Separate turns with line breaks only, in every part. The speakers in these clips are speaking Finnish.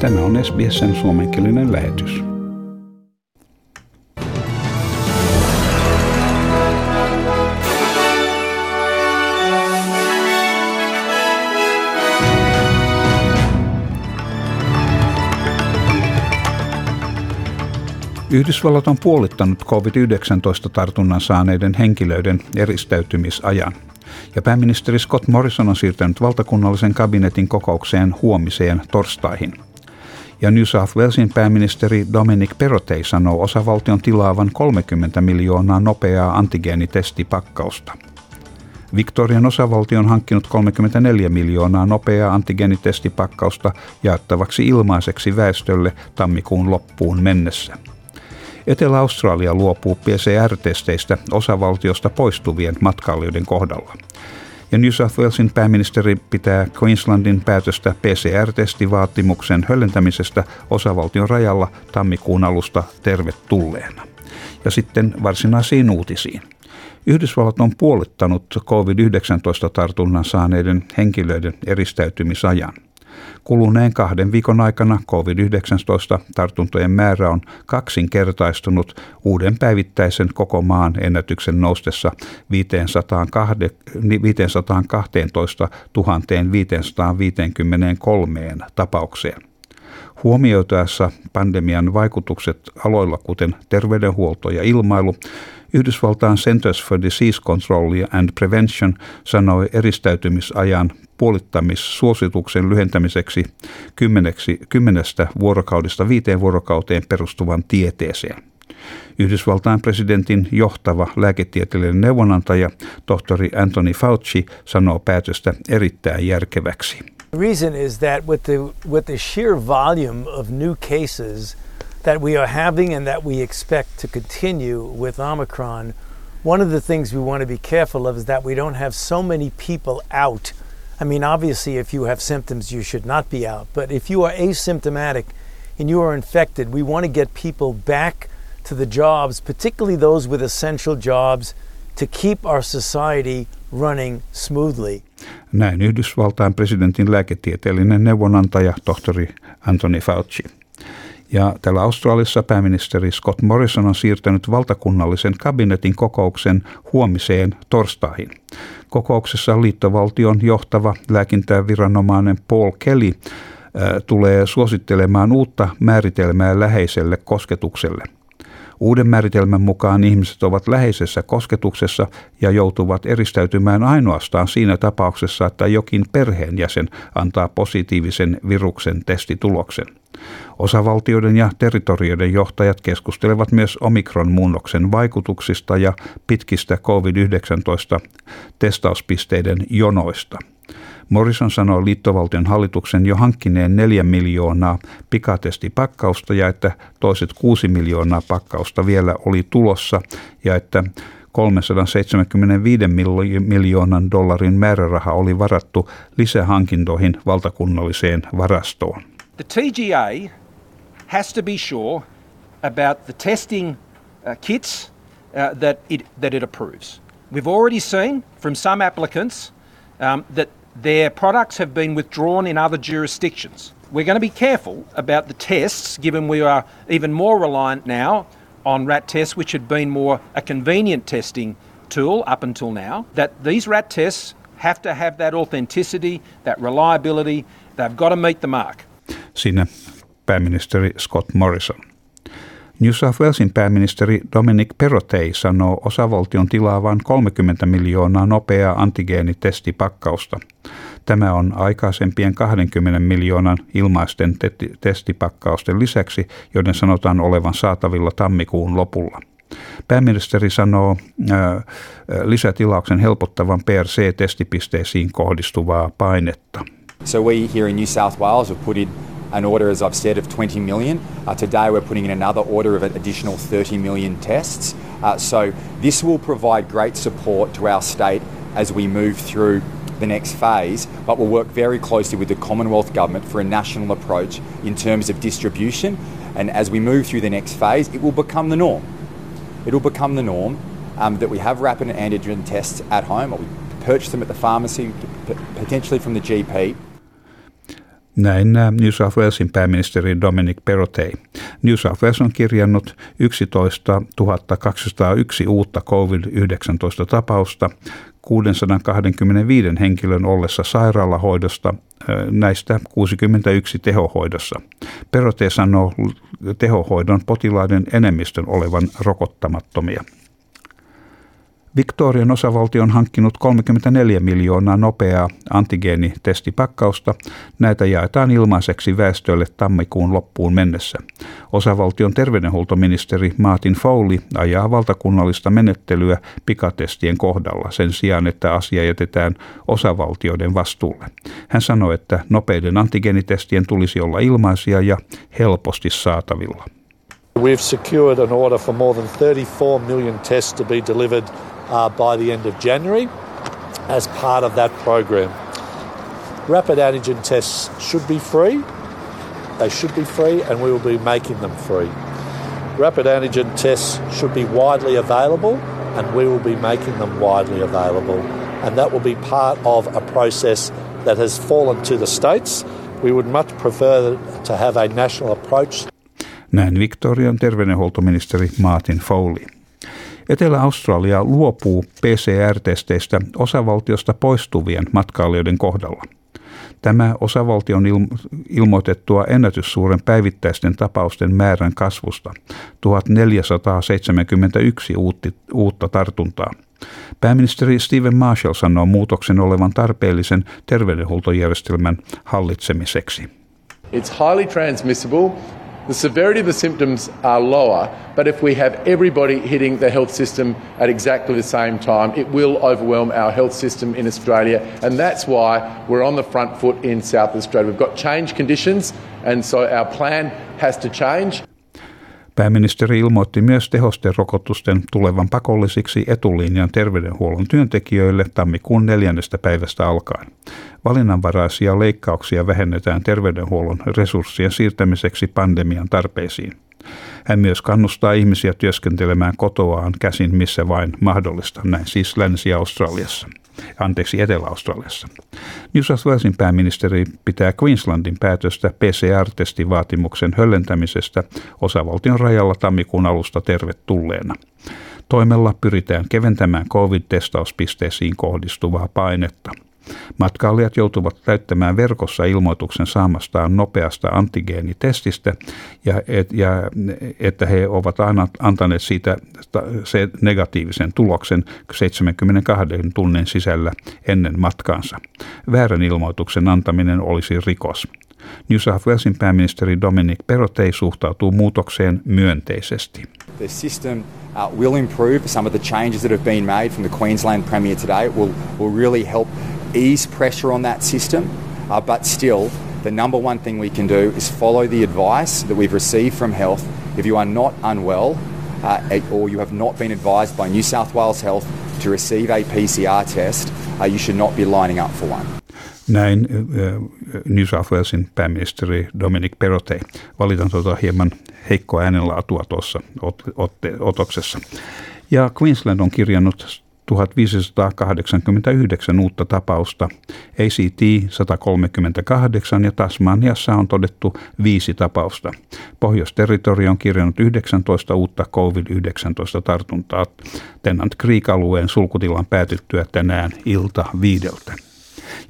Tämä on SBSn suomenkielinen lähetys. Yhdysvallat on puolittanut COVID-19-tartunnan saaneiden henkilöiden eristäytymisajan ja pääministeri Scott Morrison on siirtänyt valtakunnallisen kabinetin kokoukseen huomiseen torstaihin. Ja New South Walesin pääministeri Dominic Perrottet sanoo osavaltion tilaavan 30 miljoonaa nopeaa antigeenitestipakkausta. Victorian osavaltio on hankkinut 34 miljoonaa nopeaa antigeenitestipakkausta jaettavaksi ilmaiseksi väestölle tammikuun loppuun mennessä. Etelä-Australia luopuu PCR-testeistä osavaltiosta poistuvien matkailijoiden kohdalla. Ja New South Walesin pääministeri pitää Queenslandin päätöstä PCR-testivaatimuksen höllentämisestä osavaltion rajalla tammikuun alusta tervetulleena. Ja sitten varsinaisiin uutisiin. Yhdysvallat on puolittanut COVID-19-tartunnan saaneiden henkilöiden eristäytymisajan. Kuluneen kahden viikon aikana COVID-19-tartuntojen määrä on kaksinkertaistunut uuden päivittäisen koko maan ennätyksen noustessa 512 553 tapaukseen. Huomioitaessa pandemian vaikutukset aloilla kuten terveydenhuolto ja ilmailu, Yhdysvaltain Centers for Disease Control and Prevention sanoi eristäytymisajan puolittamissuosituksen lyhentämiseksi kymmenestä vuorokaudesta viiteen vuorokauteen perustuvan tieteeseen. Yhdysvaltain presidentin johtava lääketieteellinen neuvonantaja, tohtori Anthony Fauci, sanoo päätöstä erittäin järkeväksi.
The reason is that with the, with the sheer volume of new cases that we are having and that we expect to continue with Omicron, one of the things we want to be careful of is that we don't have so many people out – I mean, obviously, if you have symptoms, you should not be out. But if you are asymptomatic and you are infected, we want to get people back to the jobs, particularly those with essential jobs, to keep our society running smoothly.
Näin Yhdysvaltain presidentin lääketieteellinen neuvonantaja, tohtori Anthony Fauci. Ja täällä Australiassa pääministeri Scott Morrison on siirtänyt valtakunnallisen kabinetin kokouksen huomiseen torstaihin. Kokouksessa liittovaltion johtava lääkintäviranomainen Paul Kelly tulee suosittelemaan uutta määritelmää läheiselle kosketukselle. Uuden määritelmän mukaan ihmiset ovat läheisessä kosketuksessa ja joutuvat eristäytymään ainoastaan siinä tapauksessa, että jokin perheenjäsen antaa positiivisen viruksen testituloksen. Osavaltioiden ja territorioiden johtajat keskustelevat myös omikron-muunnoksen vaikutuksista ja pitkistä COVID-19-testauspisteiden jonoista. Morrison sanoi liittovaltion hallituksen jo hankkineen 4 miljoonaa pikatestipakkausta ja että toiset 6 miljoonaa pakkausta vielä oli tulossa ja että 375 miljoonan dollarin määräraha oli varattu lisähankintoihin valtakunnalliseen varastoon.
The TGA has to be sure about the testing uh, kits uh, that, it, that it approves. We've already seen from some applicants um, that their products have been withdrawn in other jurisdictions. We're going to be careful about the tests, given we are even more reliant now on rat tests, which had been more a convenient testing tool up until now, that these rat tests have to have that authenticity, that reliability. They've got to meet the mark.
Siinä pääministeri Scott Morrison. New South Walesin pääministeri Dominic Perrottet sanoo osavaltion tilaavan 30 miljoonaa nopeaa antigeenitestipakkausta. Tämä on aikaisempien 20 miljoonan ilmaisten te- testipakkausten lisäksi, joiden sanotaan olevan saatavilla tammikuun lopulla. Pääministeri sanoo ää, lisätilauksen helpottavan PRC-testipisteisiin kohdistuvaa painetta.
So we here in New South Wales have put in an order, as I've said, of 20 million. Uh, today we're putting in another order of an additional 30 million tests. Uh, so this will provide great support to our state as we move through the next phase, but we'll work very closely with the Commonwealth Government for a national approach in terms of distribution. And as we move through the next phase, it will become the norm. It will become the norm um, that we have rapid antigen tests at home, or we purchase them at the pharmacy, potentially from the GP.
Näin New South Walesin pääministeri Dominic Perrottet. New South Wales on kirjannut 11 201 uutta COVID-19 tapausta 625 henkilön ollessa sairaalahoidosta, näistä 61 tehohoidossa. Perote sanoo tehohoidon potilaiden enemmistön olevan rokottamattomia. Victorian osavaltio on hankkinut 34 miljoonaa nopeaa antigeenitestipakkausta. Näitä jaetaan ilmaiseksi väestölle tammikuun loppuun mennessä. Osavaltion terveydenhuoltoministeri Martin Foley ajaa valtakunnallista menettelyä pikatestien kohdalla sen sijaan, että asia jätetään osavaltioiden vastuulle. Hän sanoi, että nopeiden antigeenitestien tulisi olla ilmaisia ja helposti saatavilla.
We've secured an order for more than 34 million tests to be delivered uh, by the end of January as part of that program. Rapid antigen tests should be free. They should be free, and we will be making them free. Rapid antigen tests should be widely available, and we will be making them widely available. And that will be part of a process that has fallen to the states. We would much prefer to have a national approach.
Näin Victorian terveydenhuoltoministeri Martin Foley. Etelä-Australia luopuu PCR-testeistä osavaltiosta poistuvien matkailijoiden kohdalla. Tämä osavaltion ilmoitettua ennätyssuuren päivittäisten tapausten määrän kasvusta 1471 uutti, uutta tartuntaa. Pääministeri Stephen Marshall sanoo muutoksen olevan tarpeellisen terveydenhuoltojärjestelmän hallitsemiseksi.
It's highly transmissible the severity of the symptoms are lower, but if we have everybody hitting the health system at exactly the same time, it will overwhelm our health system in Australia. And that's why we're on the front foot in South Australia. We've got change conditions, and so our plan has to change.
Pääministeri ilmoitti myös tehosterokotusten tulevan pakollisiksi etulinjan terveydenhuollon työntekijöille tammikuun neljännestä päivästä alkaen. Valinnanvaraisia leikkauksia vähennetään terveydenhuollon resurssien siirtämiseksi pandemian tarpeisiin. Hän myös kannustaa ihmisiä työskentelemään kotoaan käsin missä vain mahdollista, näin siis Länsi-Australiassa anteeksi Etelä-Australiassa. New South Walesin pääministeri pitää Queenslandin päätöstä PCR-testivaatimuksen höllentämisestä osavaltion rajalla tammikuun alusta tervetulleena. Toimella pyritään keventämään covid-testauspisteisiin kohdistuvaa painetta – Matkailijat joutuvat täyttämään verkossa ilmoituksen saamastaan nopeasta antigeenitestistä ja, et, ja että he ovat aina antaneet siitä se negatiivisen tuloksen 72 tunnin sisällä ennen matkaansa. Väärän ilmoituksen antaminen olisi rikos. New South Walesin pääministeri Dominic Perrottet suhtautuu muutokseen myönteisesti.
The system uh, will improve. Some of the changes that have been made from the Queensland Premier today will, will really help ease pressure on that system, uh, but still, the number one thing we can do is follow the advice that we've received from health. If you are not unwell uh, or you have not been advised by New South Wales Health to receive a PCR test, uh, you should not be lining up for one.
Näin New South Walesin pääministeri Dominic Perrottet. Valitan tuota hieman heikkoa äänenlaatua tuossa otoksessa. Ja Queensland on kirjannut 1589 uutta tapausta, ACT 138 ja Tasmaniassa on todettu viisi tapausta. Pohjois-territorio on kirjannut 19 uutta COVID-19 tartuntaa Tennant Creek-alueen sulkutilan päätyttyä tänään ilta viideltä.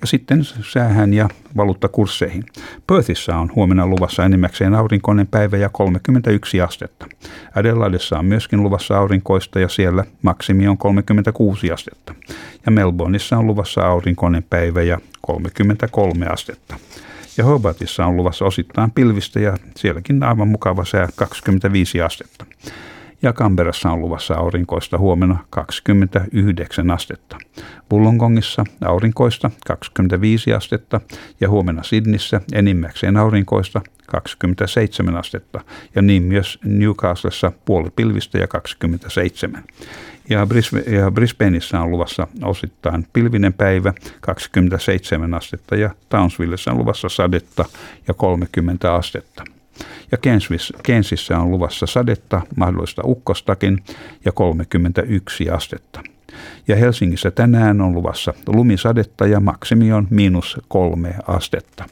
Ja sitten säähän ja valuuttakursseihin. Perthissä on huomenna luvassa enimmäkseen aurinkoinen päivä ja 31 astetta. Adelaidessa on myöskin luvassa aurinkoista ja siellä maksimi on 36 astetta. Ja Melbourneissa on luvassa aurinkoinen päivä ja 33 astetta. Ja Hobartissa on luvassa osittain pilvistä ja sielläkin aivan mukava sää 25 astetta ja Kamperassa on luvassa aurinkoista huomenna 29 astetta. Wollongongissa aurinkoista 25 astetta ja huomenna Sydnissä enimmäkseen aurinkoista 27 astetta ja niin myös Newcastlessa puoli pilvistä ja 27. Ja, Brisbane, ja Brisbaneissa on luvassa osittain pilvinen päivä 27 astetta ja Townsvillessä on luvassa sadetta ja 30 astetta ja Kensissä on luvassa sadetta, mahdollista ukkostakin ja 31 astetta. Ja Helsingissä tänään on luvassa lumisadetta ja maksimi on miinus kolme astetta.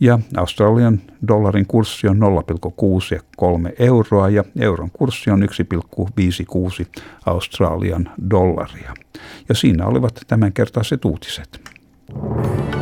Ja Australian dollarin kurssi on 0,6 ja 3 euroa ja euron kurssi on 1,56 Australian dollaria. Ja siinä olivat tämänkertaiset uutiset. Haluatko